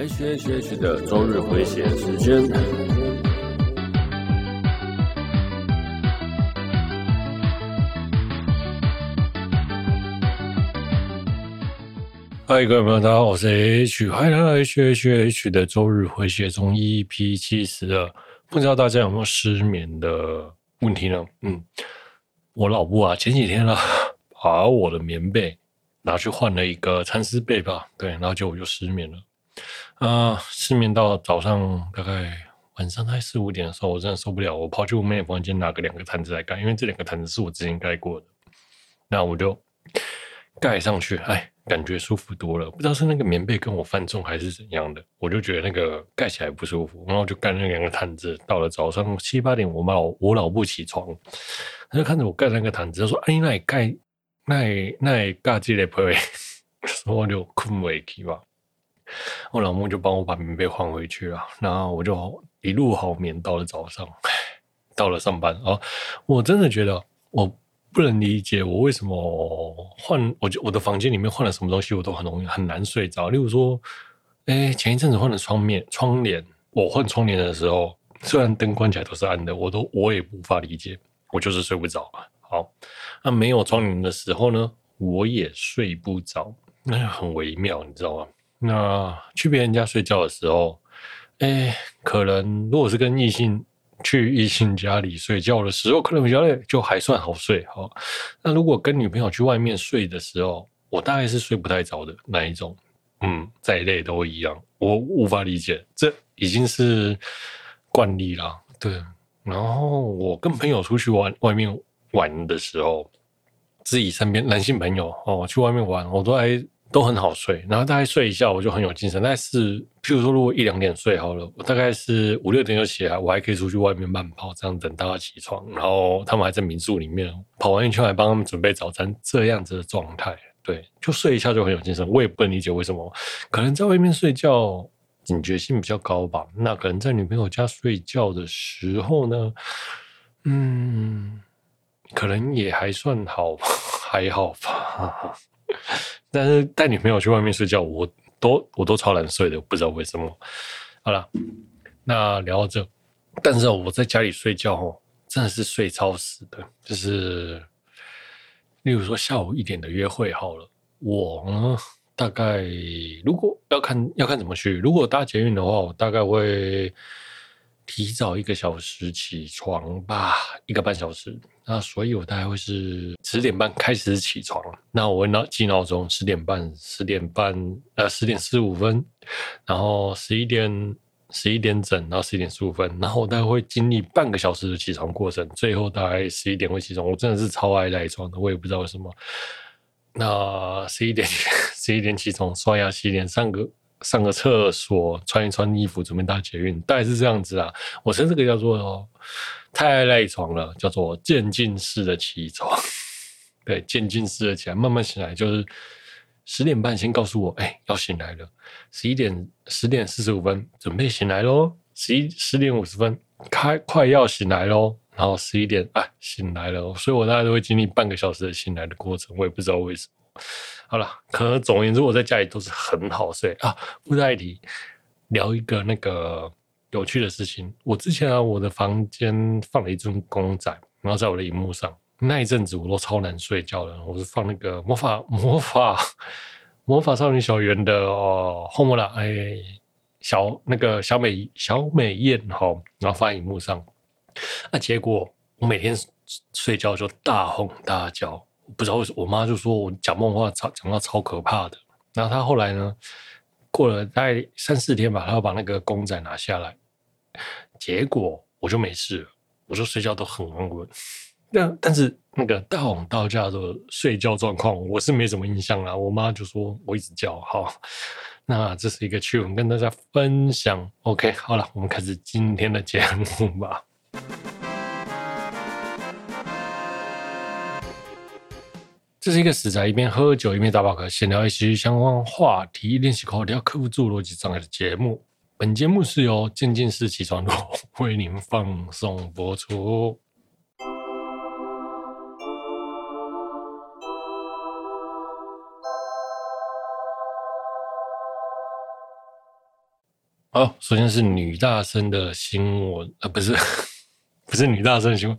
H H H 的周日回血时间。嗨，各位朋友，大家好，我是 H，欢迎来到 H H H 的周日回血中 EP 七十二。不知道大家有没有失眠的问题呢？嗯，我老婆啊，前几天啊，把我的棉被拿去换了一个蚕丝被吧，对，然后就我就失眠了。啊、失眠到早上大概晚上大概四五点的时候，我真的受不了，我跑去我妹房间拿个两个毯子来盖，因为这两个毯子是我之前盖过的。那我就盖上去，哎，感觉舒服多了。不知道是那个棉被跟我犯重还是怎样的，我就觉得那个盖起来不舒服，然后就盖那两个毯子。到了早上七八点，我妈我老婆起床，她就看着我盖那个毯子，他说：“哎，那你盖，那那你盖这个被。”说我就困回去吧。我老母就帮我把棉被换回去了，然后我就一路好眠到了早上，到了上班啊，我真的觉得我不能理解我为什么换我就我的房间里面换了什么东西我都很容易很难睡着。例如说，哎，前一阵子换了窗面窗帘，我换窗帘的时候，虽然灯关起来都是暗的，我都我也无法理解，我就是睡不着。好，那没有窗帘的时候呢，我也睡不着，那很微妙，你知道吗？那去别人家睡觉的时候，哎，可能如果是跟异性去异性家里睡觉的时候，可能比较累，就还算好睡。哈，那如果跟女朋友去外面睡的时候，我大概是睡不太着的那一种。嗯，再累都一样，我无法理解，这已经是惯例了。对，然后我跟朋友出去玩，外面玩的时候，自己身边男性朋友哦，去外面玩，我都还。都很好睡，然后大概睡一下我就很有精神。但是，譬如说，如果一两点睡好了，我大概是五六点就起来，我还可以出去外面慢跑，这样等大家起床。然后他们还在民宿里面跑完一圈，还帮他们准备早餐，这样子的状态，对，就睡一下就很有精神。我也不能理解为什么，可能在外面睡觉警觉性比较高吧。那可能在女朋友家睡觉的时候呢，嗯，可能也还算好，还好吧。但是带女朋友去外面睡觉，我都我都超难睡的，不知道为什么。好了，那聊到这，但是我在家里睡觉哦，真的是睡超死的。就是，例如说下午一点的约会好了，我呢大概如果要看要看怎么去，如果搭捷运的话，我大概会。提早一个小时起床吧，一个半小时。那所以我大概会是十点半开始起床。那我会闹记闹钟，十点半、十点半、呃十点十五分，然后十一点、十一点整，然后十一点十五分，然后我大概会经历半个小时的起床过程，最后大概十一点会起床。我真的是超爱赖床的，我也不知道为什么。那十一点十一点起床，刷牙洗脸，上个。上个厕所，穿一穿衣服，准备搭捷运，大概是这样子啊。我称这个叫做太赖床了，叫做渐进式的起床。对，渐进式的起来，慢慢醒来，就是十点半先告诉我，哎、要醒来了。十一点，十点四十五分，准备醒来喽。十一，十点五十分，开，快要醒来喽。然后十一点，哎，醒来了。所以我大概都会经历半个小时的醒来的过程，我也不知道为什么。好了，可能总而言之，我在家里都是很好睡啊。不再提聊一个那个有趣的事情。我之前啊，我的房间放了一尊公仔，然后在我的荧幕上，那一阵子我都超难睡觉的。我是放那个魔法魔法魔法少女小圆的哦，后面啦，哎，小那个小美小美燕哈，然后放在荧幕上。那结果我每天睡觉就大吼大叫。不知道为什么，我妈就说我讲梦话超讲到超可怕的。然后她后来呢，过了大概三四天吧，她要把那个公仔拿下来，结果我就没事了，我就睡觉都很安稳。那但是那个大吼大叫的睡觉状况，我是没什么印象啦。我妈就说我一直叫。好，那这是一个趣闻跟大家分享。OK，好了，我们开始今天的节目吧。这是一个死宅一边喝酒一边打宝可闲聊一些相关话题，练习口条，克服住逻辑障碍的节目。本节目是由渐进式起床录为您放送播出。好，首先是女大生的新闻，呃，不是，不是女大生的新闻。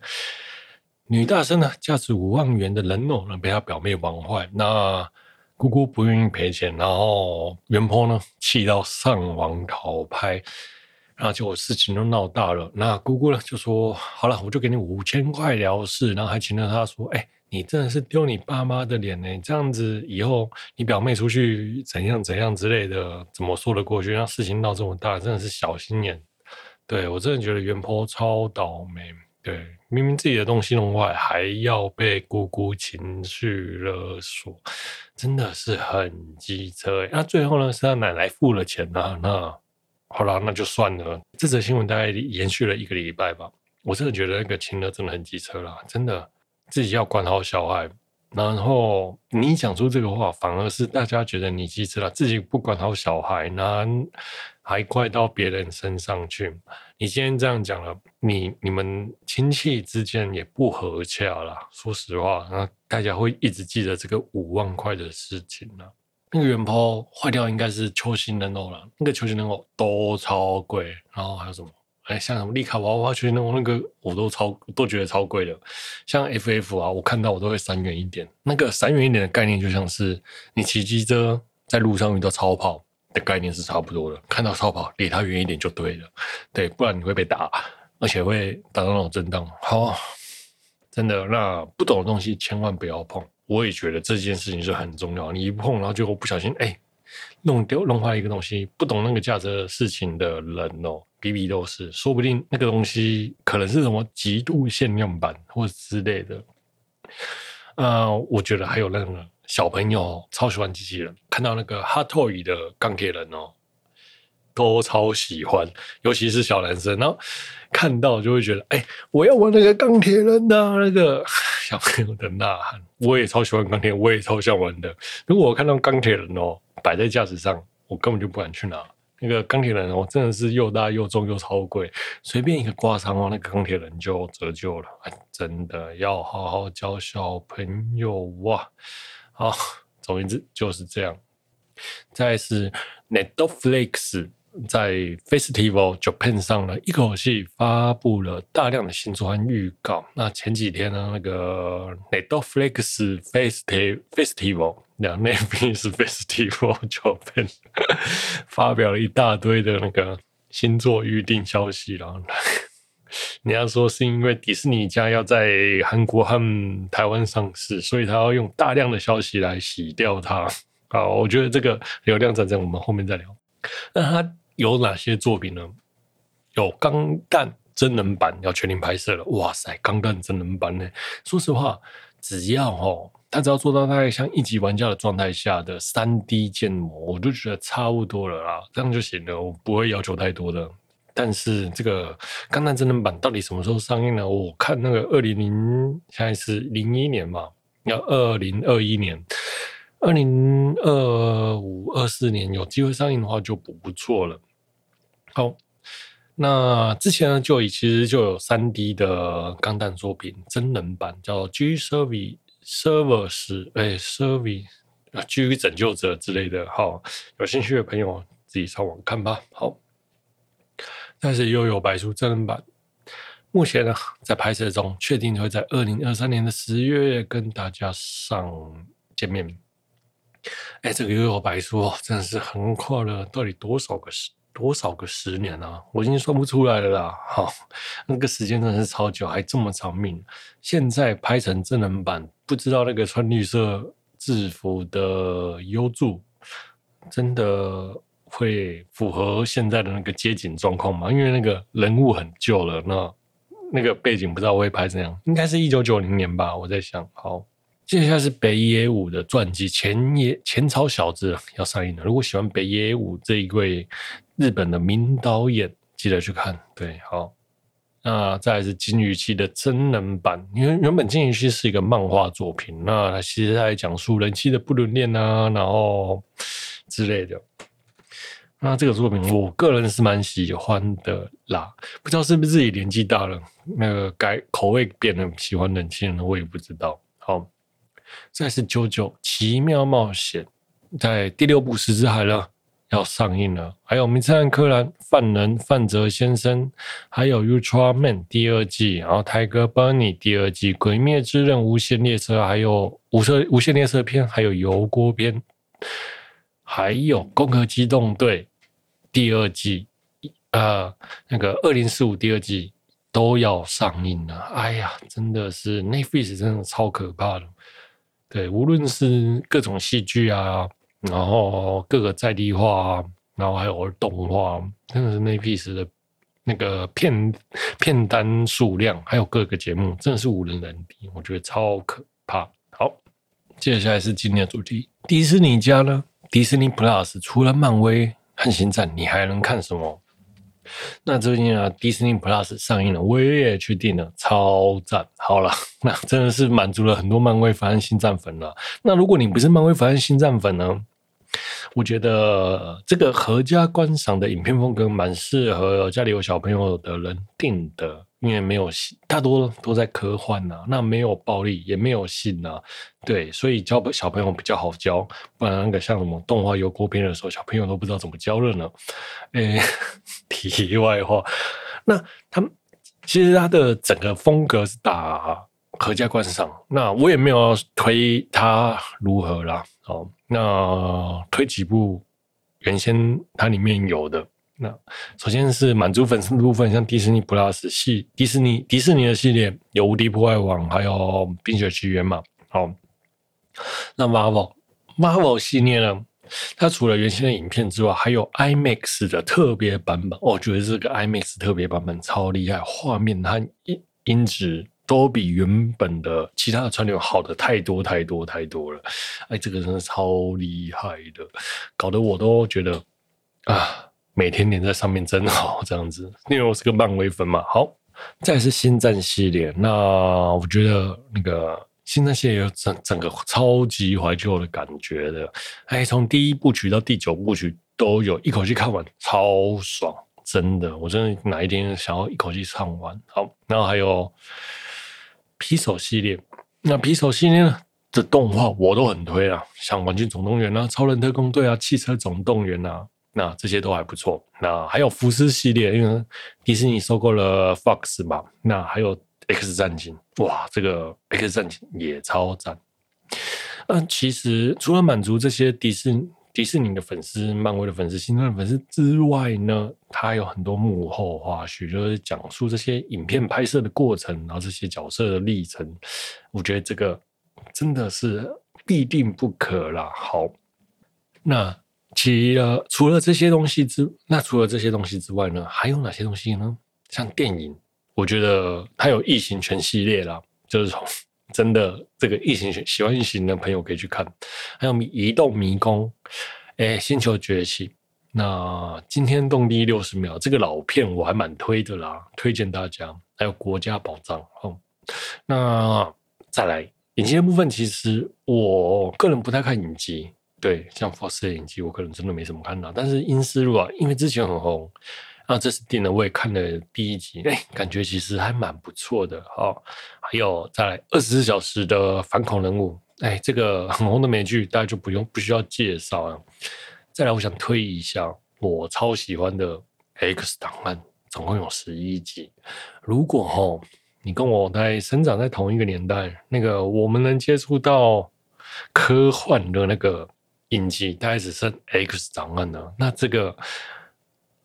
女大生呢，价值五万元的人偶呢，被她表妹玩坏，那姑姑不愿意赔钱，然后原 po 呢，气到上网讨拍，然后结果事情都闹大了。那姑姑呢，就说：“好了，我就给你五千块了事。”然后还请了她说：“哎、”你真的是丢你爸妈的脸呢？这样子以后你表妹出去怎样怎样之类的，怎么说得过去？让事情闹这么大，真的是小心眼。对，我真的觉得原 po 超倒霉。对，明明自己的东西弄坏，还要被姑姑情绪勒索，真的是很机车。那最后呢，是他奶奶付了钱啊。那好了，那就算了。这则新闻大概延续了一个礼拜吧。我真的觉得那个情勒真的很机车啦，真的。自己要管好小孩，然后你讲出这个话，反而是大家觉得你机车了。自己不管好小孩，那还怪到别人身上去。你今天这样讲了，你你们亲戚之间也不和洽了。说实话，那大家会一直记得这个五万块的事情了。那个原抛坏掉应该是球形人偶了，那个球形人偶都超贵。然后还有什么？哎，像什么丽卡娃娃圈那种那个，我都超都觉得超贵的。像 FF 啊，我看到我都会闪远一点。那个闪远一点的概念，就像是你骑机车在路上遇到超跑的概念是差不多的。看到超跑，离它远一点就对了。对，不然你会被打，而且会打到那种震荡。好，真的，那不懂的东西千万不要碰。我也觉得这件事情是很重要。你一碰，然后就不小心哎，弄丢弄坏一个东西，不懂那个价值的事情的人哦。比比都是，说不定那个东西可能是什么极度限量版或者之类的。呃，我觉得还有那个小朋友超喜欢机器人，看到那个 Hot Toy 的钢铁人哦，都超喜欢，尤其是小男生，然后看到就会觉得，哎，我要玩那个钢铁人呐、啊，那个小朋友的呐喊，我也超喜欢钢铁，我也超想玩的。如果我看到钢铁人哦摆在架子上，我根本就不敢去拿。那个钢铁人哦，真的是又大又重又超贵，随便一个刮伤哦，那个钢铁人就折旧了。真的要好好教小朋友哇！好，总之就是这样。再是 Netflix 在 Festival Japan 上呢，一口气发布了大量的新作预告。那前几天呢，那个 Netflix Festival Festival 两内 Netflix Festival Japan 发表了一大堆的那个新作预定消息，然后你要说是因为迪士尼家要在韩国和台湾上市，所以他要用大量的消息来洗掉它。好，我觉得这个流量战争我们后面再聊。那它有哪些作品呢？有《钢弹》真人版要确定拍摄了，哇塞，《钢弹》真人版呢？说实话，只要哦。他只要做到大概像一级玩家的状态下的三 D 建模，我就觉得差不多了啦，这样就行了，我不会要求太多的。但是这个《钢弹》真人版到底什么时候上映呢？我看那个二零零，现在是零一年嘛，要二零二一年、二零二五、二四年有机会上映的话就不不错了。好，那之前呢就已其实就有三 D 的《钢弹》作品真人版叫 G Service。Service 哎，Service 啊，基于拯救者之类的，好，有兴趣的朋友自己上网看吧。好，但是又有白书真人版，目前呢在拍摄中，确定会在二零二三年的十月跟大家上见面。哎，这个又有白书哦，真的是横跨了到底多少个十？多少个十年啊？我已经算不出来了啦。好，那个时间真的是超久，还这么长命。现在拍成真人版，不知道那个穿绿色制服的优助，真的会符合现在的那个街景状况吗？因为那个人物很旧了，那那个背景不知道会拍怎样。应该是一九九零年吧，我在想。好。接下来是北野武的传记《前野前朝小子》要上映了。如果喜欢北野武这一位日本的名导演，记得去看。对，好，那再来是金鱼期的真人版。因为原本金鱼期是一个漫画作品，那它其实在讲述人妻的不伦恋啊，然后之类的。那这个作品我个人是蛮喜欢的啦，不知道是不是自己年纪大了，那个改口味变得喜欢人气了，我也不知道。好。再是《九九奇妙冒险》在第六部《石之海》了，要上映了，还有《名侦探柯南》犯人范泽先生，还有《Ultraman》第二季，然后《泰戈班尼》第二季，《鬼灭之刃》无限列车，还有无色无限列车篇，还有油锅篇，还有《攻壳机动队》第二季，呃，那个二零四五第二季都要上映了。哎呀，真的是 Netflix 真的超可怕的。对，无论是各种戏剧啊，然后各个在地化，然后还有动画，真的是 Netflix 的那个片片单数量，还有各个节目，真的是无人能敌，我觉得超可怕。好，接下来是今天的主题，迪士尼家呢？迪士尼 Plus 除了漫威和星战，你还能看什么？那最近啊，迪士尼 Plus 上映了，我也去订了，超赞！好了，那真的是满足了很多漫威粉星战粉了。那如果你不是漫威粉星战粉呢？我觉得这个合家观赏的影片风格蛮适合家里有小朋友的人订的。因为没有性，大多都在科幻呐、那没有暴力，也没有性呐、对，所以教小朋友比较好教。不然那个像什么动画油锅片的时候，小朋友都不知道怎么教了呢。诶，题外话，那他们其实他的整个风格是打合家观赏，那我也没有推他如何啦。好，那推几部原先它里面有的。那首先是满足粉丝的部分，像迪士尼 Plus 系迪士尼迪士尼的系列有《无敌破坏王》，还有《冰雪奇缘》嘛。好，那 Marvel Marvel 系列呢？它除了原先的影片之外，还有 IMAX 的特别版本。我觉得这个 IMAX 特别版本超厉害，画面和音音质都比原本的其他的串流好的太多太多太多了。哎，这个真的超厉害的，搞得我都觉得啊。每天黏在上面真好，这样子，因为我是个漫威粉嘛。好，再是星战系列，那我觉得那个星战系列有整整个超级怀旧的感觉的，哎，从第一部曲到第九部曲都有一口气看完，超爽，真的，我真的哪一天想要一口气唱完。好，然后还有皮手系列，那皮手系列的动画我都很推啊，像《玩具总动员》啊，《超人特工队》啊，《汽车总动员》啊。那这些都还不错。那还有福斯系列，因为迪士尼收购了 Fox 嘛。那还有 X 战警，哇，这个 X 战警也超赞。嗯，其实除了满足这些迪士迪士尼的粉丝、漫威的粉丝、星战的粉丝之外呢，它还有很多幕后花絮，就是讲述这些影片拍摄的过程，然后这些角色的历程。我觉得这个真的是必定不可啦。好，那。其了，除了这些东西之，那除了这些东西之外呢，还有哪些东西呢？像电影，我觉得它有异形全系列啦，就是从真的这个异形喜欢异形的朋友可以去看，还有迷移动迷宫，哎，星球崛起，那惊天动地六十秒这个老片我还蛮推的啦，推荐大家。还有国家宝藏，哦，那再来影集的部分，其实我个人不太看影集。对，像 Fox 的影集，我可能真的没什么看到。但是《阴尸路》啊，因为之前很红，啊，这次订了，我也看了第一集，哎，感觉其实还蛮不错的。好，还有再来二十四小时的反恐任务，哎，这个很红的美剧，大家就不用不需要介绍了。再来，我想推一下我超喜欢的《X 档案》，总共有十一集。如果哈，你跟我在生长在同一个年代，那个我们能接触到科幻的那个。影集大概只剩 X 档案了，那这个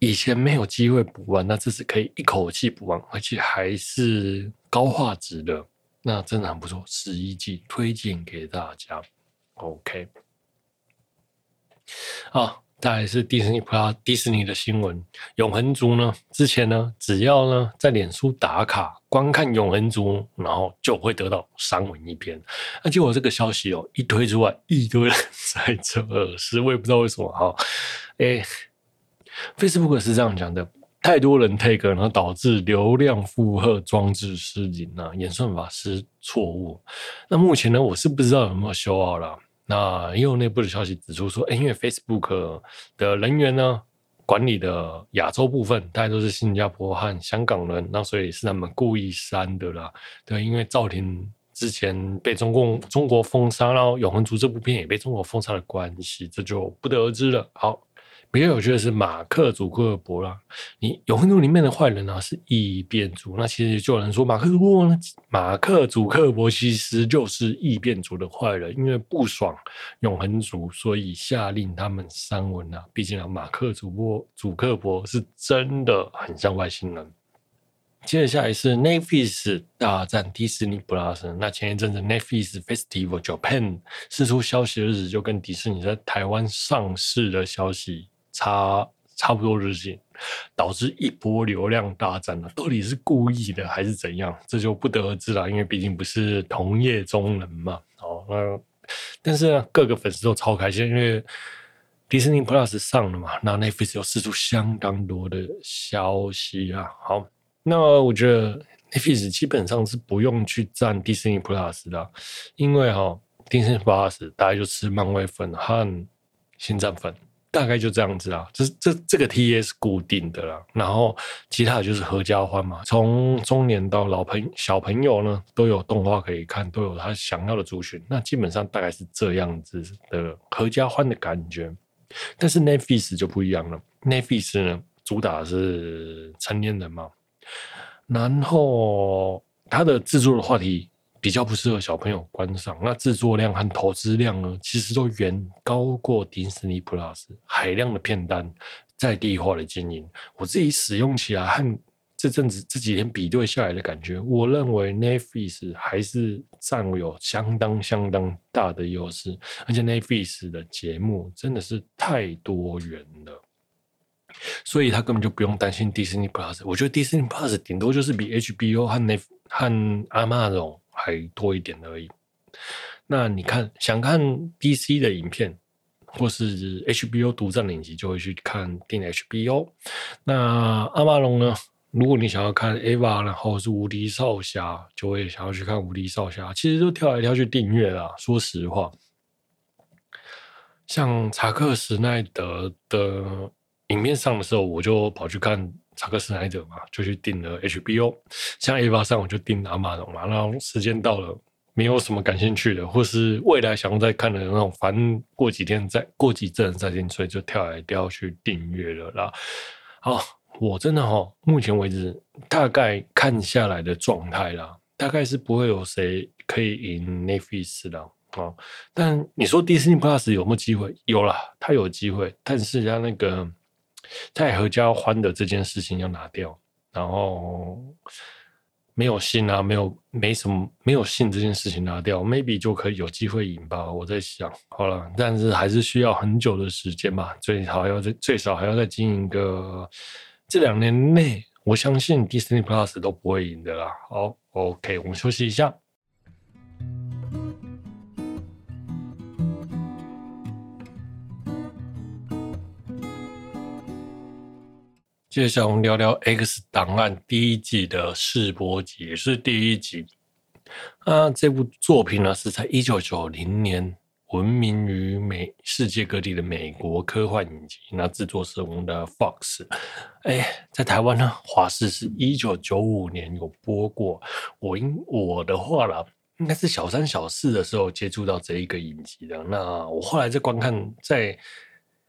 以前没有机会补完，那这次可以一口气补完，而且还是高画质的，那真的很不错。十一季推荐给大家，OK。好。再来是迪士尼 Plus 迪士尼的新闻，永恒族呢？之前呢，只要呢在脸书打卡观看永恒族，然后就会得到三文一篇。那结果这个消息哦一推出来，一堆人在测试，我也不知道为什么哈。哎，Facebook 是这样讲的，太多人 take，然后导致流量负荷装置失灵啊，演算法是错误。那目前呢，我是不知道有没有修好了。那也有内部的消息指出说，欸、因为 Facebook 的人员呢，管理的亚洲部分，大概都是新加坡和香港人，那所以是他们故意删的啦。对，因为赵婷之前被中共中国封杀，然后《永恒族》这部片也被中国封杀的关系，这就不得而知了。好，比较有趣的是马克·祖克伯啦，你《永恒族》里面的坏人呢是异变族，那其实就有人说马克·祖克伯呢，马克·祖克伯其实就是异变族的坏人，因为不爽永恒族，所以下令他们删文啊。毕竟啊，马克·祖伯祖克伯是真的很像外星人。接下来是 Netflix 大战迪士尼 Plus。那前一阵子 Netflix Festival Japan 释出消息的日子，就跟迪士尼在台湾上市的消息差差不多日期，导致一波流量大战了。到底是故意的还是怎样？这就不得而知了，因为毕竟不是同业中人嘛。哦，那但是呢，各个粉丝都超开心，因为迪士尼 Plus 上了嘛。那 Netflix 又释出相当多的消息啊。好。那我觉得 Netflix 基本上是不用去占 Disney Plus 的，因为哈、哦、Disney Plus 大概就吃漫威粉和星战粉，大概就这样子啊。这这这个 TA 是固定的啦，然后其他的就是合家欢嘛，从中年到老朋小朋友呢都有动画可以看，都有他想要的族群。那基本上大概是这样子的合家欢的感觉。但是 Netflix 就不一样了，Netflix 呢主打是成年人嘛。然后它的制作的话题比较不适合小朋友观赏，那制作量和投资量呢，其实都远高过迪士尼 Plus，海量的片单，在地化的经营，我自己使用起来和这阵子这几天比对下来的感觉，我认为 Netflix 还是占有相当相当大的优势，而且 Netflix 的节目真的是太多元了。所以他根本就不用担心 Disney Plus，我觉得 Disney Plus 顶多就是比 HBO 和那和 Amazon 还多一点而已。那你看，想看 DC 的影片，或是 HBO 独占影集，就会去看订 HBO。那 Amazon 呢？如果你想要看 Eva，然后是无敌少侠，就会想要去看无敌少侠。其实都跳来跳去订阅啦。说实话，像查克史奈德的。影片上的时候，我就跑去看查克·斯奈德嘛，就去订了 HBO。像 A 八上，我就订 Amazon 嘛。然后时间到了，没有什么感兴趣的，或是未来想再看的那种，反正过几天再过几阵再订，所以就跳来跳去订阅了啦。好，我真的哈，目前为止大概看下来的状态啦，大概是不会有谁可以赢 Netflix 的啊。但你说 Disney Plus 有没有机会？有啦，它有机会，但是它那个。太合家欢的这件事情要拿掉，然后没有信啊，没有没什么没有信这件事情拿掉，maybe 就可以有机会赢吧。我在想，好了，但是还是需要很久的时间吧，最好要在最少还要再经营个这两年内，我相信 Disney Plus 都不会赢的啦。好，OK，我们休息一下。接下来我们聊聊《X 档案》第一季的试播集，也是第一集。啊，这部作品呢是在一九九零年闻名于美世界各地的美国科幻影集。那制作是我们的 Fox。哎，在台湾呢，华视是一九九五年有播过。我应我的话啦，应该是小三小四的时候接触到这一个影集的。那我后来在观看在。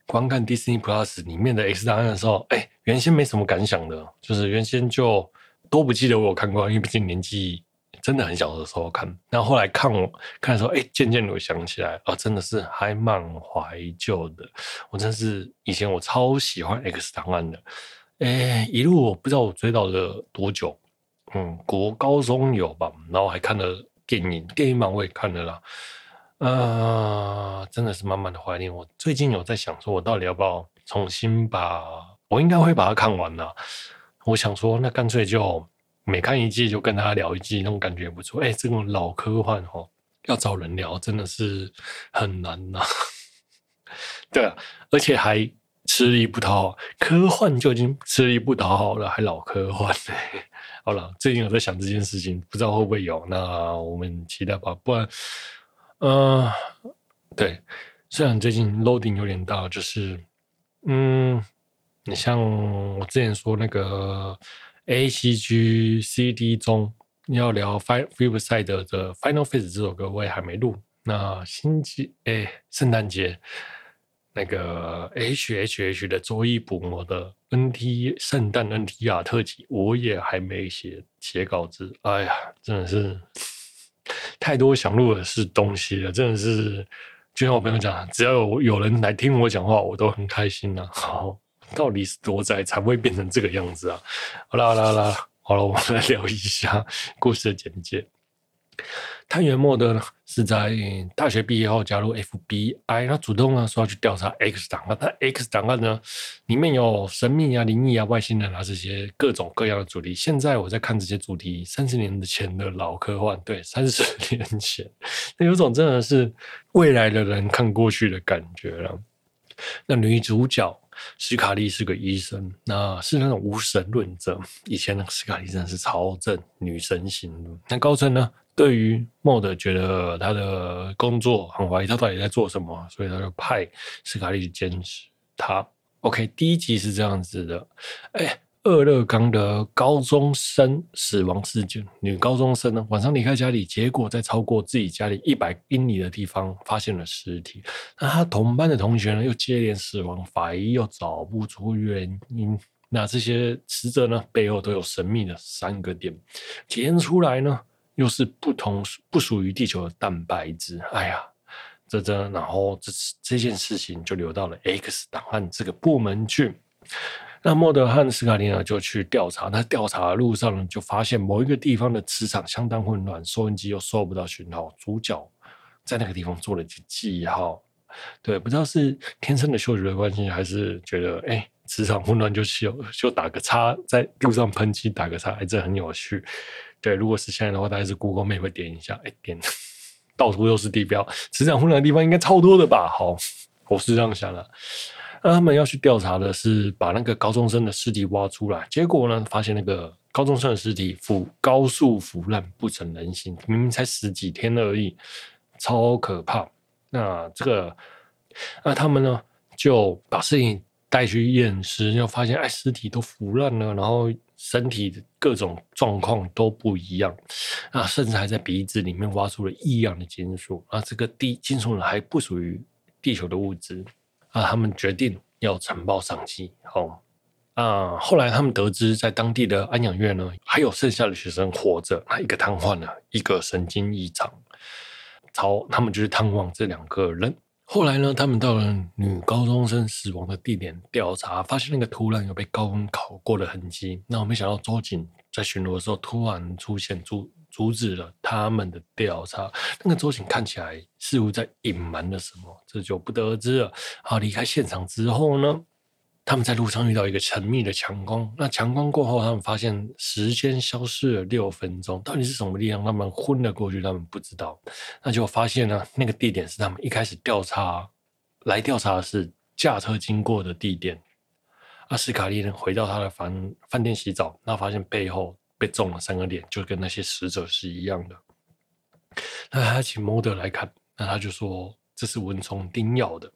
观看 Disney Plus 里面的 X 档案的时候，哎、原先没什么感想的，就是原先就都不记得我有看过，因为毕竟年纪真的很小的时候看。然后后来看我看的时候，哎、欸，渐渐的我想起来，啊，真的是还蛮怀旧的。我真是以前我超喜欢 X 档案的，哎、一路我不知道我追到了多久，嗯，国高中有吧，然后还看了电影，电影版我也看了啦。呃，真的是满满的怀念。我最近有在想，说我到底要不要重新把，我应该会把它看完了。我想说，那干脆就每看一季就跟他聊一季，那种感觉也不错。哎，这种老科幻哦，要找人聊真的是很难呐。对啊，而且还吃力不讨好，科幻就已经吃力不讨好了，还老科幻。好了，最近有在想这件事情，不知道会不会有。那我们期待吧，不然。嗯、呃，对，虽然最近 loading 有点大，就是，嗯，你像我之前说那个 A C G C D 中要聊 Flipside 的 Final Phase 这首歌，我也还没录。那星期哎，圣诞节，那个 H H H 的周一补魔的 N T 圣诞 N T R 特辑，我也还没写写稿子。哎呀，真的是太多想录的是东西了，真的是就像我朋友讲，只要有有人来听我讲话，我都很开心呐、好，到底是多窄才会变成这个样子啊？好啦好啦好啦，好了，我们来聊一下故事的简介。探员莫德呢是在大学毕业后加入 FBI，他主动呢说要去调查 X 档案。但 X 档案呢里面有神秘啊、灵异啊、外星人啊这些各种各样的主题。现在我在看这些主题，三十年前的老科幻，对，三十年前，那有种真的是未来的人看过去的感觉了。那女主角斯卡利是个医生，那是那种无神论者。以前那个斯卡利真的是超正女神型的。那高层呢？对于莫德觉得他的工作很怀疑，他到底在做什么，所以他就派斯卡利去监视他。OK，第一集是这样子的：哎，俄勒冈的高中生死亡事件，女高中生呢晚上离开家里，结果在超过自己家里一百英里的地方发现了尸体。那她同班的同学呢又接连死亡，法医又找不出原因。那这些死者呢背后都有神秘的三个点，检验出来呢。又是不同不属于地球的蛋白质，哎呀，这这，然后这这件事情就流到了 X 档案这个部门去。那莫德和斯卡利尔就去调查，那调查的路上呢就发现某一个地方的磁场相当混乱，收音机又收不到讯号。主角在那个地方做了记记号，对，不知道是天生的嗅觉的关系，还是觉得哎磁场混乱就就就打个叉，在路上喷漆打个叉，哎，这很有趣。对，如果是现在的话，大概是 Google Map 会点一下，哎，点到处都是地标，磁场混乱的地方应该超多的吧？好，我是这样想的。那他们要去调查的是把那个高中生的尸体挖出来，结果呢，发现那个高中生的尸体腐高速腐烂，不成人形，明明才十几天而已，超可怕。那这个，那他们呢就把尸体带去验尸，就发现哎，尸体都腐烂了，然后。身体的各种状况都不一样，啊，甚至还在鼻子里面挖出了异样的金属，啊，这个地金属呢还不属于地球的物质，啊，他们决定要呈报上级，好，啊，后来他们得知在当地的安养院呢，还有剩下的学生活着，啊，一个瘫痪了，一个神经异常，超，他们就去探望这两个人。后来呢，他们到了女高中生死亡的地点调查，发现那个土壤有被高温烤过的痕迹。那我没想到周警在巡逻的时候突然出现，出阻止了他们的调查。那个周警看起来似乎在隐瞒了什么，这就不得而知了。好，离开现场之后呢？他们在路上遇到一个神秘的强光，那强光过后，他们发现时间消失了六分钟，到底是什么力量？他们昏了过去，他们不知道。那就发现呢，那个地点是他们一开始调查来调查的是驾车经过的地点。阿斯卡利呢，回到他的房饭店洗澡，那发现背后被中了三个点，就跟那些死者是一样的。那他请莫德来看，那他就说这是蚊虫叮咬的。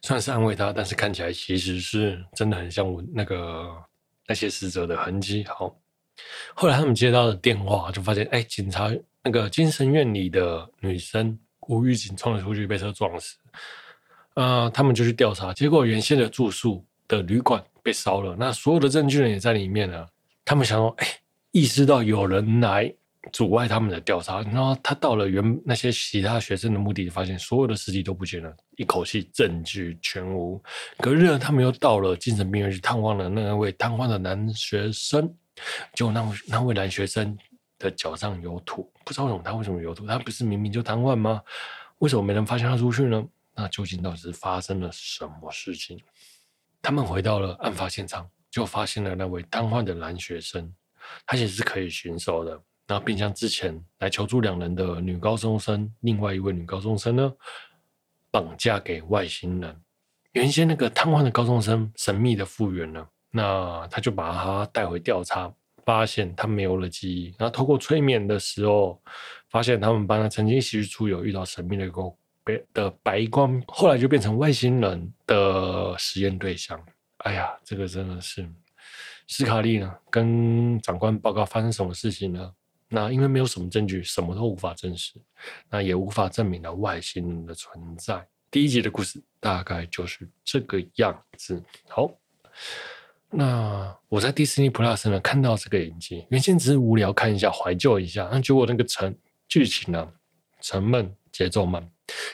算是安慰他，但是看起来其实是真的很像我那个那些死者的痕迹。好，后来他们接到的电话，就发现哎，警察那个精神院里的女生无预警冲了出去，被车撞死。啊、呃，他们就去调查，结果原先的住宿的旅馆被烧了，那所有的证据呢也在里面了。他们想说，哎，意识到有人来。阻碍他们的调查，然后他到了原那些其他学生的墓地，发现所有的尸体都不见了，一口气证据全无。隔日，他们又到了精神病院去探望了那位瘫痪的男学生，结果那位那位男学生的脚上有土，不知道为什么他为什么有土？他不是明明就瘫痪吗？为什么没人发现他出去呢？那究竟到底是发生了什么事情？他们回到了案发现场，就发现了那位瘫痪的男学生，他其实是可以寻手的。然后，并将之前来求助两人的女高中生，另外一位女高中生呢，绑架给外星人。原先那个瘫痪的高中生神秘的复原了，那他就把他带回调查，发现他没有了记忆。然后透过催眠的时候，发现他们班曾经一起去出游，遇到神秘的一个白的白光，后来就变成外星人的实验对象。哎呀，这个真的是斯卡利呢，跟长官报告发生什么事情呢？那因为没有什么证据，什么都无法证实，那也无法证明了外星人的存在，第一集的故事大概就是这个样子。好，那我在迪士尼 Plus 呢看到这个影集，原先只是无聊看一下，怀旧一下，那结果那个沉剧情呢沉闷，节奏慢。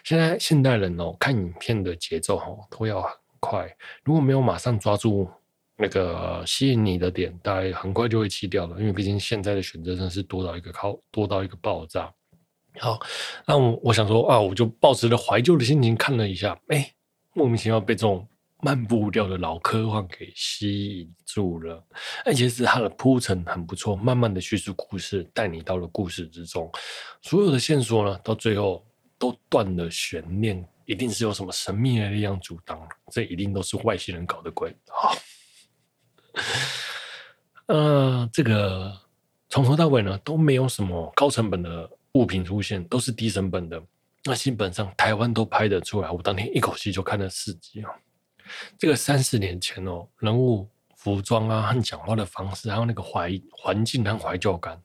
现在现代人哦，看影片的节奏哦都要很快，如果没有马上抓住那个吸引你的点，大概很快就会弃掉了。因为毕竟现在的选择真是多到一个靠多到一个爆炸。好，那我我想说啊，我就抱持着怀旧的心情看了一下，哎，莫名其妙被这种慢步调的老科幻给吸引住了。而且是它的铺陈很不错，慢慢的叙述故事，带你到了故事之中，所有的线索呢，到最后都断了悬念，一定是有什么神秘的力量阻挡，这一定都是外星人搞的鬼。好，呃，这个从头到尾呢都没有什么高成本的。物品出现都是低成本的，那基本上台湾都拍得出来。我当天一口气就看了四集啊！这个三十年前哦，人物、服装啊和讲话的方式，还有那个怀环境和怀旧感，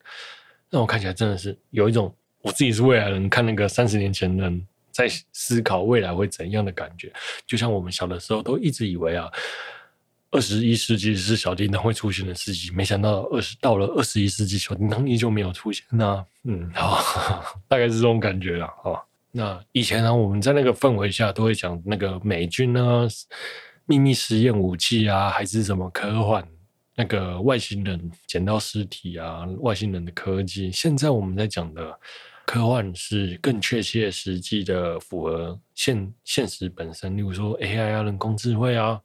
让我看起来真的是有一种我自己是未来人看那个三十年前人在思考未来会怎样的感觉。就像我们小的时候都一直以为啊。二十一世纪是小叮当会出现的世纪，没想到二十到了二十一世纪，小叮当依旧没有出现。那嗯，好，大概是这种感觉了。好，那以前呢，我们在那个氛围下都会讲那个美军呢，秘密实验武器啊，还是什么科幻，那个外星人捡到尸体啊，外星人的科技。现在我们在讲的科幻是更确切、实际的符合现现实本身，例如说 AI 啊，人工智慧啊。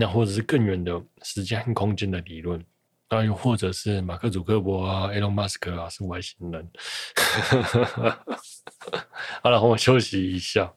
那或者是更远的时间和空间的理论，那又或者是马克·祖克伯啊、埃隆·马斯克啊，是外星人。好了，我休息一下。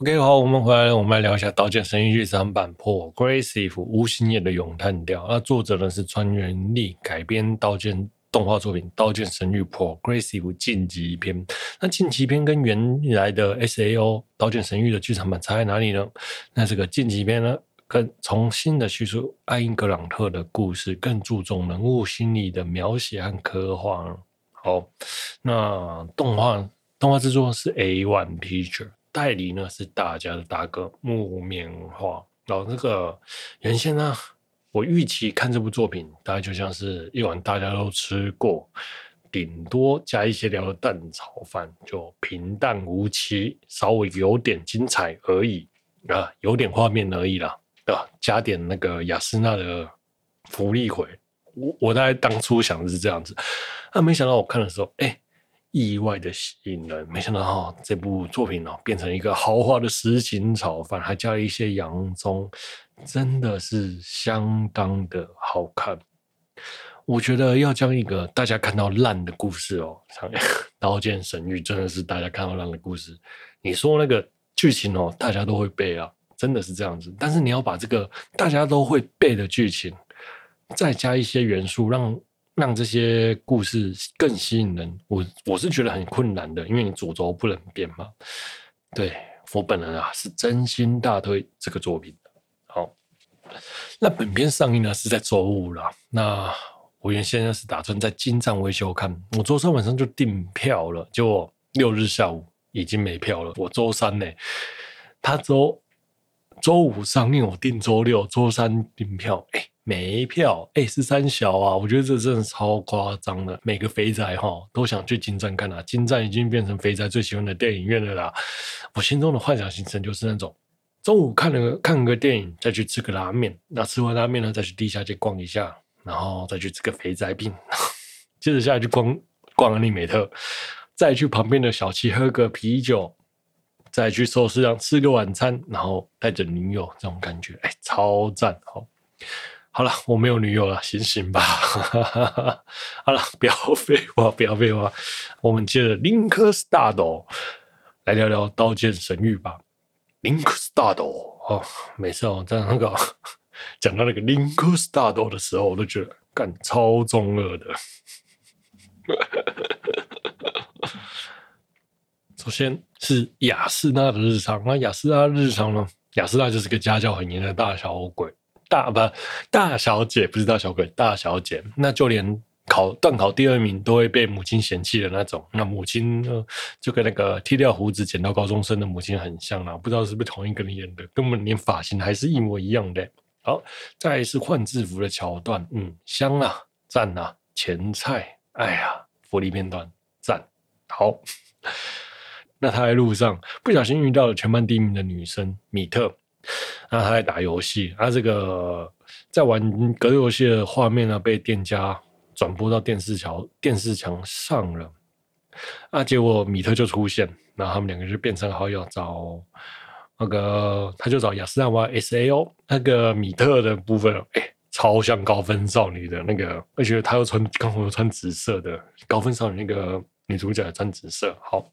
OK，好，我们回来了，我们来聊一下《刀剑神域》剧场版 Progressive 无形眼的咏叹调。那作者呢是川原礫改编刀剑动画作品《刀剑神域 Progressive 晋级篇》。那晋级篇跟原来的 SAO《刀剑神域》的剧场版差在哪里呢？那这个晋级篇呢，更重新的叙述艾因格朗特的故事，更注重人物心理的描写和刻画。好，那动画动画制作是 A One Picture。代理呢是大家的大哥木棉花，然后那个原先呢，我预期看这部作品大概就像是一碗大家都吃过，顶多加一些料的蛋炒饭，就平淡无奇，稍微有点精彩而已。啊，有点画面而已啦，啊，加点那个雅斯娜的福利回，我我大概当初想的是这样子，那、啊、没想到我看的时候，哎。意外的吸引人，没想到哈、这部作品哦，变成一个豪华的什锦炒饭，还加了一些洋葱，真的是相当的好看。我觉得要将一个大家看到烂的故事哦，像《刀剑神域》真的是大家看到烂的故事。你说那个剧情哦，大家都会背啊，真的是这样子。但是你要把这个大家都会背的剧情，再加一些元素，让。让这些故事更吸引人，我我是觉得很困难的，因为你主轴不能变嘛。对，我本人啊是真心大推这个作品。好，那本片上映呢是在周五了。那我原先呢是打算在金藏维修看，我周三晚上就订票了，结果六日下午已经没票了。我周三呢，他周周五上映，我订周六、周三订票，欸没票，哎，是三小啊！我觉得这真的超夸张的。每个肥宅哈都想去金站看啊，金站已经变成肥宅最喜欢的电影院了啦。我心中的幻想行程就是那种中午看了看个电影，再去吃个拉面，那吃完拉面呢，再去地下街逛一下，然后再去吃个肥宅饼，接着下来去逛逛安利美特，再去旁边的小七喝个啤酒，再去寿司上吃个晚餐，然后带着女友，这种感觉，哎，超赞！好。好了，我没有女友了，醒醒吧！好了，不要废话，不要废话，我们接着 Link Start 来聊聊《刀剑神域》吧。Link Start 哦，每次哦在那个 讲到那个 Link Start 的时候，我都觉得干超中二的。首先是亚丝娜的日常，那亚丝娜日常呢？亚丝娜就是个家教很严的大小鬼，大不大小姐，不是大小鬼，大小姐。那就连考段考第二名都会被母亲嫌弃的那种。那母亲，就跟那个剃掉胡子捡到高中生的母亲很像啦，不知道是不是同一个人演的，根本连发型还是一模一样的。好，再来是换制服的桥段，嗯，香啊，赞啊，前菜，哎呀，福利片段，赞，好。那他在路上不小心遇到了全班第一名的女生米特，那他在打游戏，他这个在玩格斗游戏的画面呢，被店家转播到电视墙电视墙上了，啊，结果米特就出现，然后他们两个就变成好友，找。那个，他就找亚丝娜玩 SAO，那个米特的部分，哎、超像高分少女的那个，而且他又穿刚好又穿紫色的高分少女，那个女主角也穿紫色。好，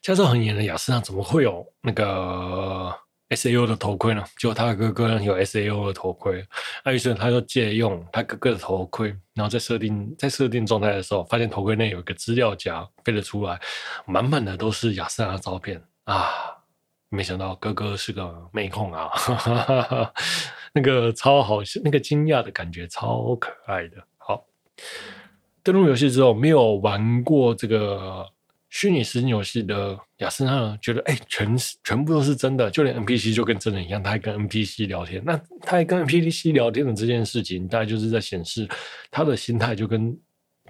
家教很严的亚丝娜怎么会有那个 SAO 的头盔呢？结果他的哥哥呢有 SAO 的头盔，那于是他就借用他哥哥的头盔，然后在设定在设定状态的时候，发现头盔内有一个资料夹飞了出来，满满的都是亚瑟的照片啊。没想到哥哥是个妹控啊，那个超好，那个惊讶的感觉超可爱的。好，登录游戏之后，没有玩过这个虚拟实境游戏的亚丝娜觉得，哎，全全部都是真的，就连 NPC 就跟真人一样，他还跟 NPC 聊天。那他还跟 NPC 聊天的这件事情，大概就是在显示他的心态就跟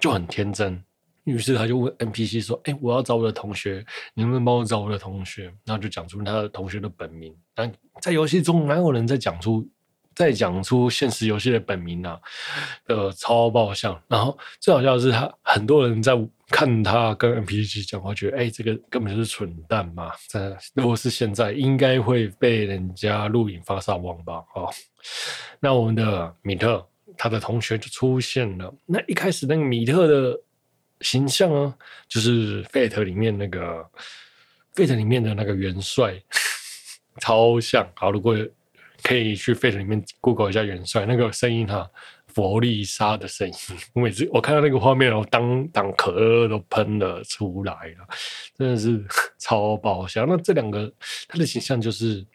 就很天真。于是他就问 NPC 说：“哎，我要找我的同学，你能不能帮我找我的同学？”然后就讲出他的同学的本名。但在游戏中，哪有人在讲出再讲出现实游戏的本名啊？呃，超爆笑。然后最好笑的是，他很多人在看他跟 NPC 讲话，觉得哎，这个根本就是蠢蛋嘛。在如果是现在，应该会被人家录影发上网吧？哦，那我们的米特他的同学就出现了。那一开始那个米特的。形象啊，就是《Fate》里面那个《Fate》里面的那个元帅，超像。好，如果可以去《Fate》里面 Google 一下元帅那个声音哈，弗利莎的声音。我每次我看到那个画面，我当当可乐都喷了出来了，真的是 超爆笑。那这两个他的形象就是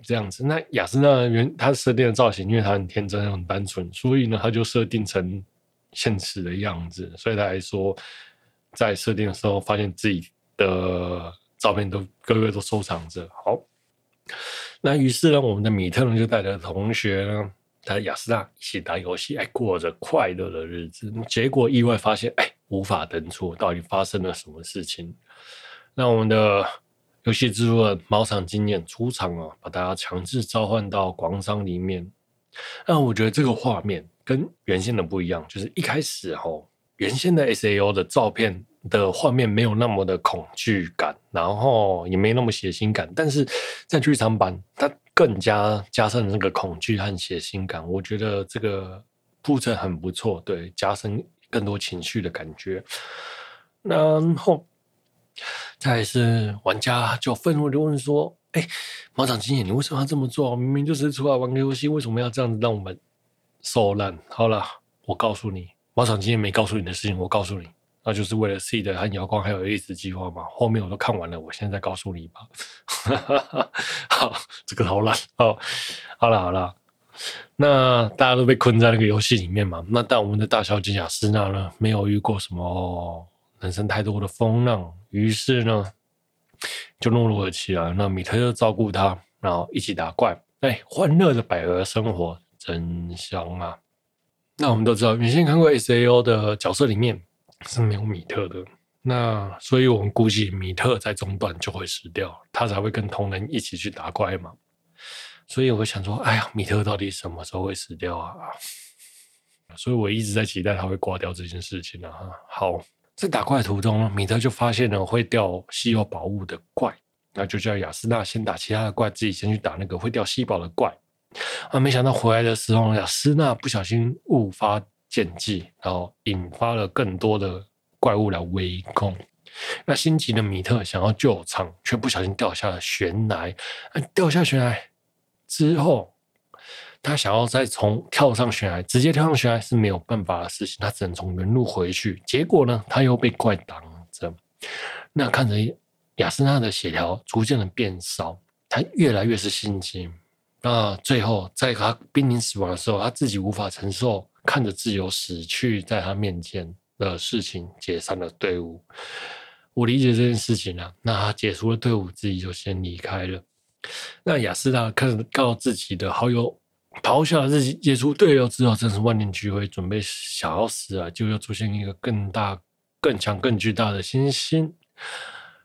这样子。那亚丝娜原他设定的造型，因为他很天真很单纯，所以呢，他就设定成。现实的样子，所以他还说，在设定的时候发现自己的照片都个个都收藏着。好，那于是呢，我们的米特呢就带着同学呢，他雅斯娜一起打游戏，哎，过着快乐的日子。结果意外发现，哎，无法登出，到底发生了什么事情？那我们的游戏制作人猫场经验出场啊，把大家强制召唤到广场里面。那我觉得这个画面。跟原先的不一样，就是一开始吼，原先的 SAO 的照片的画面没有那么的恐惧感，然后也没那么血腥感，但是在剧场版，它更加加深了那个恐惧和血腥感。我觉得这个铺陈很不错，对，加深更多情绪的感觉。然后再是玩家就愤怒的问说：“哎，马场经验，你为什么要这么做？明明就是出来玩个游戏，为什么要这样子让我们？”收烂好了，我告诉你，猫场今天没告诉你的事情，我告诉你，那就是为了 Seed 和瑶光还有 A 子计划嘛。后面我都看完了，我现在告诉你吧。好，这个好懒哦。好了好了，那大家都被困在那个游戏里面嘛。那但我们的大小姐雅斯娜呢，没有遇过什么人生太多的风浪，于是呢，就懦弱了起来。那米特就照顾他，然后一起打怪，哎，欢乐的百合生活。真香啊！那我们都知道，原先看过 SAO 的角色里面是没有米特的，那所以我们估计米特在中段就会死掉，他才会跟同人一起去打怪嘛。所以我想说，哎呀，米特到底什么时候会死掉啊？所以我一直在期待他会挂掉这件事情啊。好，在打怪途中，米特就发现了会掉稀有宝物的怪，那就叫雅斯娜先打其他的怪，自己先去打那个会掉稀宝的怪。啊！没想到回来的时候，亚丝娜不小心误发剑技，然后引发了更多的怪物来围攻。那心急的米特想要救场，却不小心掉下了悬崖。啊！掉下悬崖之后，他想要再从跳上悬崖，直接跳上悬崖是没有办法的事情，他只能从原路回去。结果呢，他又被怪挡着。那看着亚丝娜的血条逐渐的变少，他越来越是心急。那最后，在他濒临死亡的时候，他自己无法承受看着自由死去在他面前的事情，解散了队伍。我理解这件事情啊，那他解除了队伍，自己就先离开了。那亚丝娜看到自己的好友咆哮自己解除队友之后，真是万念俱灰，准备想要死啊，就又出现一个更大、更强、更巨大的星星，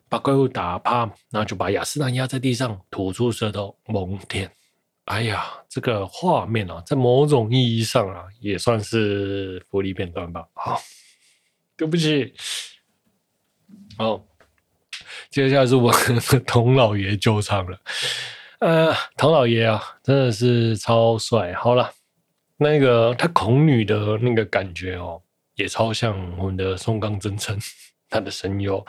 把怪物打趴，然后就把亚丝娜压在地上，吐出舌头，蒙天。哎呀，这个画面啊，在某种意义上啊，也算是福利片段吧。好，对不起。好，接下来是我 童老爷救场了。呃，童老爷啊，真的是超帅。好了，那个他恐女的那个感觉哦，也超像我们的松冈真澄，他的声优。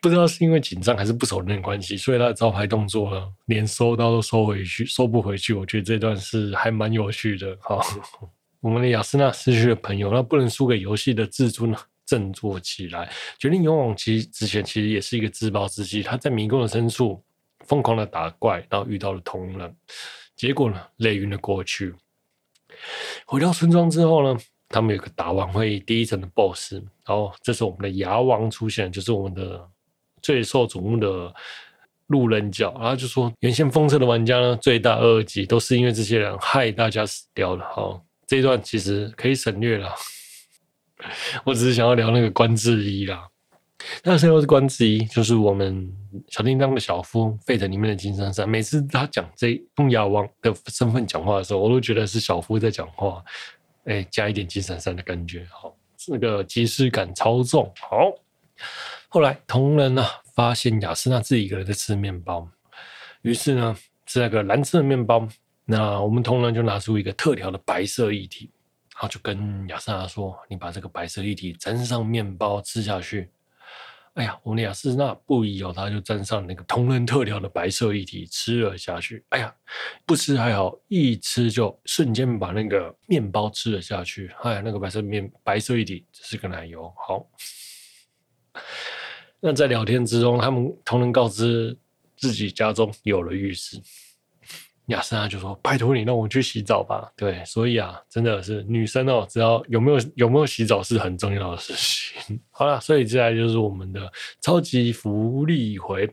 不知道是因为紧张还是不熟人的关系，所以他的招牌动作呢，连收刀都收回去，收不回去。我觉得这段是还蛮有趣的。好，我们的亚丝娜失去了朋友，那不能输给游戏的自尊呢，振作起来，决定勇往其之前，其实也是一个自暴自弃。他在迷宫的深处疯狂的打怪，然后遇到了同人，结果呢，累晕了过去。回到村庄之后呢，他们有个打完会第一层的 BOSS，然后这是我们的牙王出现，就是我们的。最受瞩目的路人角，然后就说原先封测的玩家呢，最大恶极，都是因为这些人害大家死掉了。好，这一段其实可以省略了。我只是想要聊那个关智一啦。那谁又是关智一？就是我们小叮当的小夫，Fate 里面的金珊珊。每次他讲这用牙王的身份讲话的时候，我都觉得是小夫在讲话。哎，加一点金珊珊的感觉，好，那个即视感超重。好。后来，同仁呢发现亚丝娜自己一个人在吃面包，于是呢吃那个蓝色的面包。那我们同仁就拿出一个特调的白色液体，然后就跟亚丝娜说：“你把这个白色液体沾上面包吃下去。”哎呀，我们的亚丝娜不疑有他，就沾上那个同仁特调的白色液体吃了下去。哎呀，不吃还好，一吃就瞬间把那个面包吃了下去。哎呀，那个白色面白色液体只是个奶油，好。那在聊天之中，他们同人告知自己家中有了浴室，亚丝娜就说：“拜托你让我去洗澡吧。”对，所以啊，真的是女生哦，只要有没有有没有洗澡是很重要的事情。好了，所以接下来就是我们的超级福利回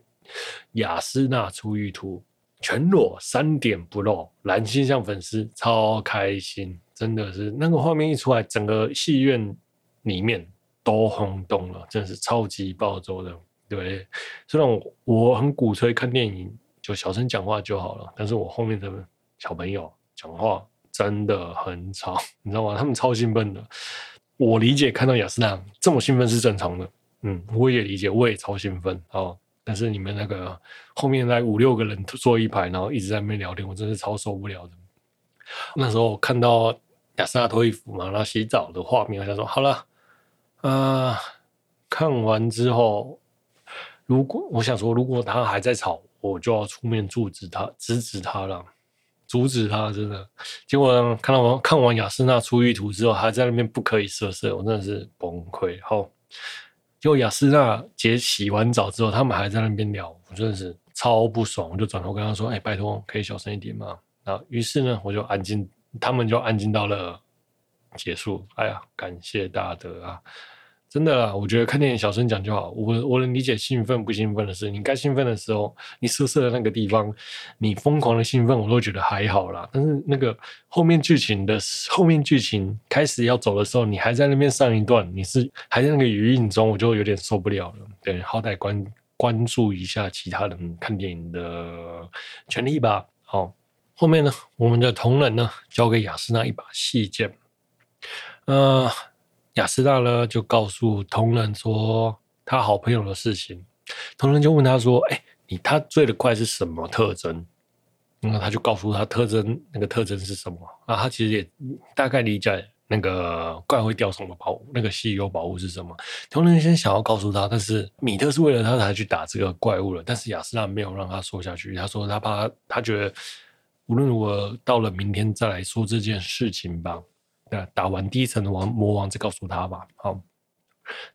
雅诗娜出浴图，全裸三点不露，蓝星象粉丝超开心，真的是那个画面一出来，整个戏院里面。都轰动了，真是超级暴走的。对，虽然我我很鼓吹看电影就小声讲话就好了，但是我后面的小朋友讲话真的很吵，你知道吗？他们超兴奋的。我理解看到亚丝娜这么兴奋是正常的，嗯，我也理解，我也超兴奋哦。但是你们那个后面来五六个人坐一排，然后一直在那边聊天，我真是超受不了的。那时候看到亚丝娜脱衣服嘛，然后洗澡的画面，我想说好了。啊、看完之后，如果我想说，如果他还在吵，我就要出面阻止他，制止他了，阻止他，真的。结果，看到我看完亚丝娜出浴图之后，还在那边不可以色色，我真的是崩溃。好，结果亚丝娜姐洗完澡之后，他们还在那边聊，我真的是超不爽，我就转头跟他说：“哎、拜托，可以小声一点吗？”然后于是呢，我就安静，他们就安静到了结束。哎呀，感谢大德啊！真的，我觉得看电影小声讲就好。我我能理解兴奋不兴奋的事，你该兴奋的时候，你色色的那个地方，你疯狂的兴奋，我都觉得还好啦。但是那个后面剧情的后面剧情开始要走的时候，你还在那边上一段，你是还在那个语音中，我就有点受不了了。对，好歹关关注一下其他人看电影的权利吧。好，后面呢，我们的同仁呢，交给亚丝娜一把细剑，呃。亚丝娜呢，就告诉同仁说他好朋友的事情。同仁就问他说：“哎、你他最的怪是什么特征？”那他就告诉他特征，那个特征是什么？啊，他其实也大概理解那个怪会掉什么宝物，那个稀有宝物是什么。同仁先想要告诉他，但是米特是为了他才去打这个怪物了。但是亚丝娜没有让他说下去，他说他怕，他觉得无论如何到了明天再来说这件事情吧。打完第一层的王魔王，再告诉他吧。好，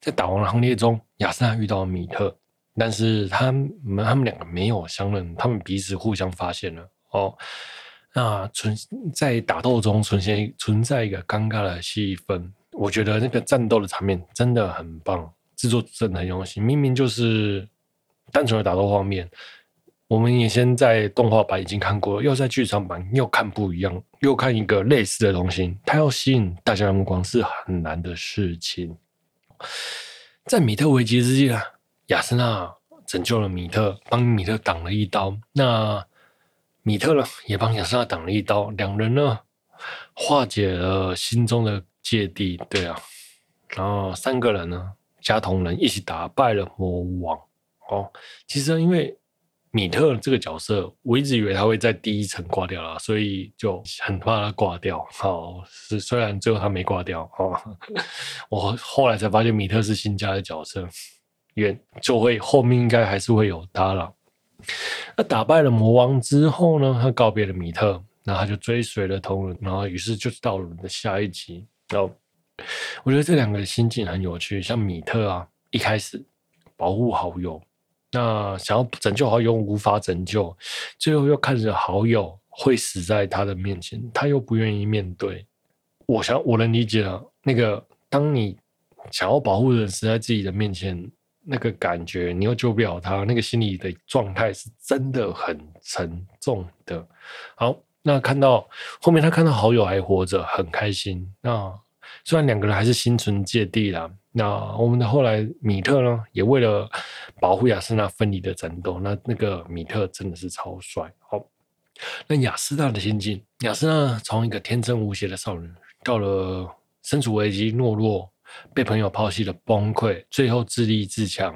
在打王的行列中，亚瑟遇到了米特，但是他们他们两个没有相认，他们彼此互相发现了哦。那存在打斗中存现存在一个尴尬的气氛，我觉得那个战斗的场面真的很棒，制作真的很用心。明明就是单纯的打斗画面，我们也先在动画版已经看过，又在剧场版又看不一样，又看一个类似的东西，它要吸引大家的目光是很难的事情。在米特危机之际啊，亚丝娜拯救了米特，帮米特挡了一刀。那米特呢，也帮亚丝娜挡了一刀。两人呢，化解了心中的芥蒂。对啊，然后三个人呢，加同人一起打败了魔王。哦，其实因为米特这个角色，我一直以为他会在第一层挂掉了，所以就很怕他挂掉。好，是虽然最后他没挂掉。哦，我后来才发现米特是新加的角色，也就会后面应该还是会有他了。那打败了魔王之后呢？他告别了米特，那他就追随了同人，然后于是就到了我们的下一集。然后我觉得这两个心境很有趣，像米特啊，一开始保护好友，那想要拯救好友无法拯救，最后又看着好友会死在他的面前，他又不愿意面对。我想我能理解了，那个当你想要保护的人死在自己的面前。那个感觉，你又救不了他，那个心理的状态是真的很沉重的。好，那看到后面，他看到好友还活着，很开心。那虽然两个人还是心存芥蒂啦，那我们的后来米特呢，也为了保护雅斯娜奋力的战斗。那那个米特真的是超帅。好，那雅斯娜的心境，雅斯娜从一个天真无邪的少女，到了身处危机懦弱。被朋友抛弃的崩溃，最后自立自强，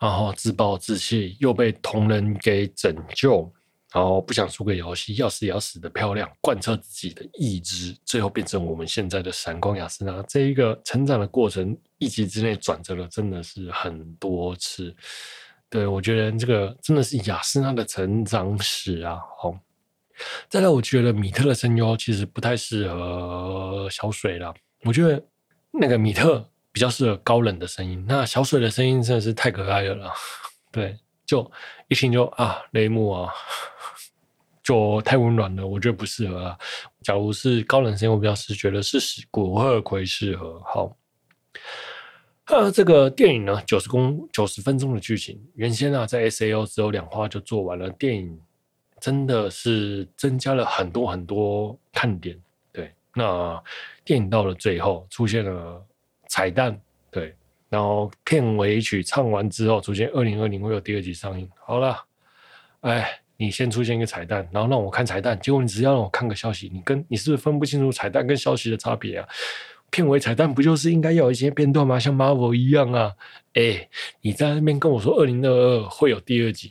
然后自暴自弃，又被同人给拯救，然后不想输给游戏，要死也要死得漂亮，贯彻自己的意志，最后变成我们现在的闪光亚丝娜。这一个成长的过程，一集之内转折了，真的是很多次。对，我觉得这个真的是亚丝娜的成长史啊！好，再来，我觉得米特的声优其实不太适合小水了，我觉得。那个米特比较适合高冷的声音，那小水的声音真的是太可爱了啦。对，就一听就啊，雷姆啊，就太温暖了，我觉得不适合啊。假如是高冷声音，我比较是觉得是古贺葵适合。好，呃，这个电影呢，九十公九十分钟的剧情，原先啊在 SAO 只有两话就做完了，电影真的是增加了很多很多看点。对那电影到了最后出现了彩蛋，对，然后片尾曲唱完之后，出现二零二零会有第二集上映。好了，哎，你先出现一个彩蛋，然后让我看彩蛋，结果你只要让我看个消息，你跟你是不是分不清楚彩蛋跟消息的差别啊？片尾彩蛋不就是应该要有一些片段吗？像 Marvel 一样啊？哎，你在那边跟我说二零二二会有第二集，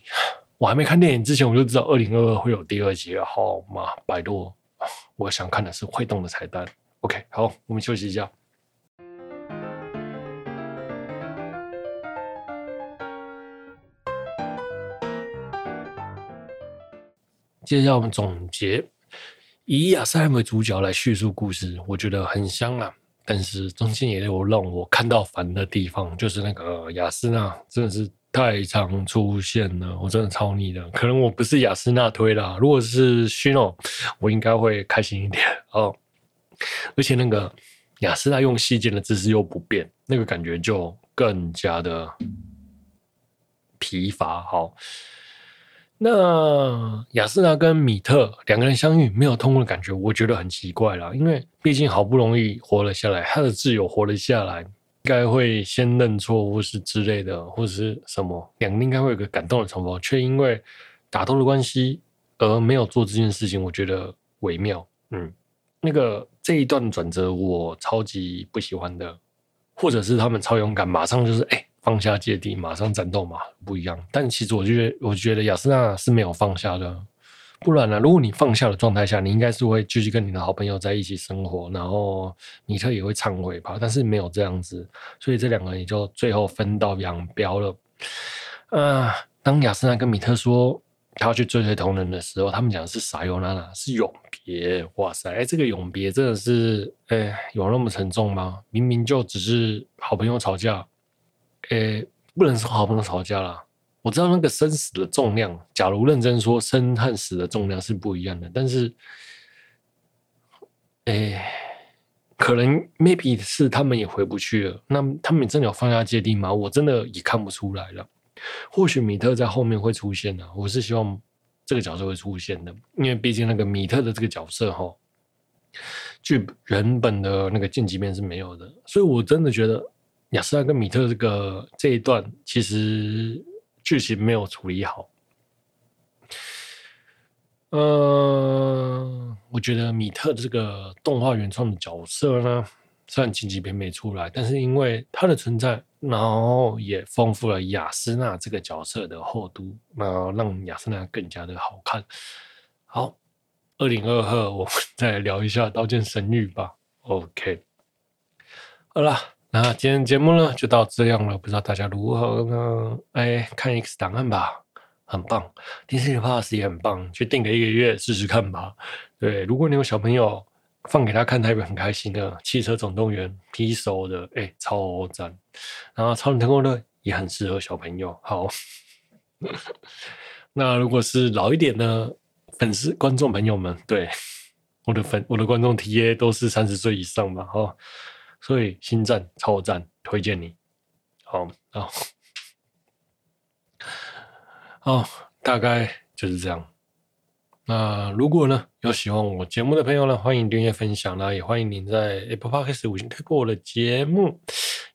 我还没看电影之前我就知道二零二二会有第二集了，好吗？拜托。我想看的是会动的彩蛋。OK，好，我们休息一下。接下来我们总结，以亚瑟兰为主角来叙述故事，我觉得很香啊。但是中间也有让我看到烦的地方，就是那个亚丝娜真的是。太常出现了，我真的超腻的。可能我不是亚丝娜推啦，如果是 Shino，我应该会开心一点哦。而且那个亚丝娜用细剑的姿势又不变，那个感觉就更加的疲乏。好，那亚丝娜跟米特两个人相遇没有通过的感觉，我觉得很奇怪啦，因为毕竟好不容易活了下来，他的挚友活了下来。应该会先认错，或是之类的，或者是什么，两个人应该会有个感动的重逢，却因为打斗的关系而没有做这件事情，我觉得微妙。嗯，那个这一段转折我超级不喜欢的，或者是他们超勇敢，马上就是哎、放下芥蒂，马上战斗嘛，不一样。但其实我就觉得，我觉得亚丝娜是没有放下的。不然呢？如果你放下的状态下，你应该是会继续跟你的好朋友在一起生活，然后米特也会忏悔吧。但是没有这样子，所以这两个人也就最后分道扬镳了。啊，当亚丝娜跟米特说他要去追随同人的时候，他们讲的是撒由那拉，是永别。哇塞，哎，这个永别真的是，哎，有那么沉重吗？明明就只是好朋友吵架，哎，不能说好朋友吵架啦。我知道那个生死的重量，假如认真说，生和死的重量是不一样的。但是，哎，可能 maybe 是他们也回不去了。那他们真的有放下芥蒂吗？我真的也看不出来了。或许米特在后面会出现呢。我是希望这个角色会出现的，因为毕竟那个米特的这个角色哈，剧原本的那个晋级面是没有的。所以我真的觉得亚丝娜跟米特这个这一段其实。剧情没有处理好，嗯、我觉得米特这个动画原创的角色呢，虽然晋级篇没出来，但是因为他的存在，然后也丰富了亚丝娜这个角色的厚度，然后让亚丝娜更加的好看。好，二零二二，我们再聊一下《刀剑神域》吧。OK，好了。那今天节目呢就到这样了，不知道大家如何呢？哎，看 X 档案吧，很棒。Disney Plus 也很棒，去订个一个月试试看吧。对，如果你有小朋友放给他看，他也会很开心的。汽车总动员 P-SOL 的，哎，超赞。然后超人特工队也很适合小朋友。好，那如果是老一点的粉丝观众朋友们，对我的粉我的观众 TA 都是三十岁以上吧？哈。所以星战超赞，推荐你。好，好，好，大概就是这样。那如果呢有喜欢我节目的朋友呢，欢迎订阅分享啦，也欢迎您在 Apple Podcast 五星推过我的节目，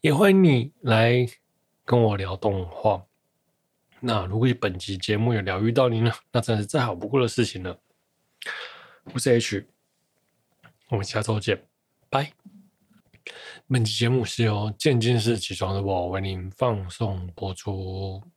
也欢迎你来跟我聊动画。那如果本集节目有疗愈到您呢，那真是再好不过的事情了。我是 H，我们下周见，拜。本期节目是由渐进式起床的我为您放送播出。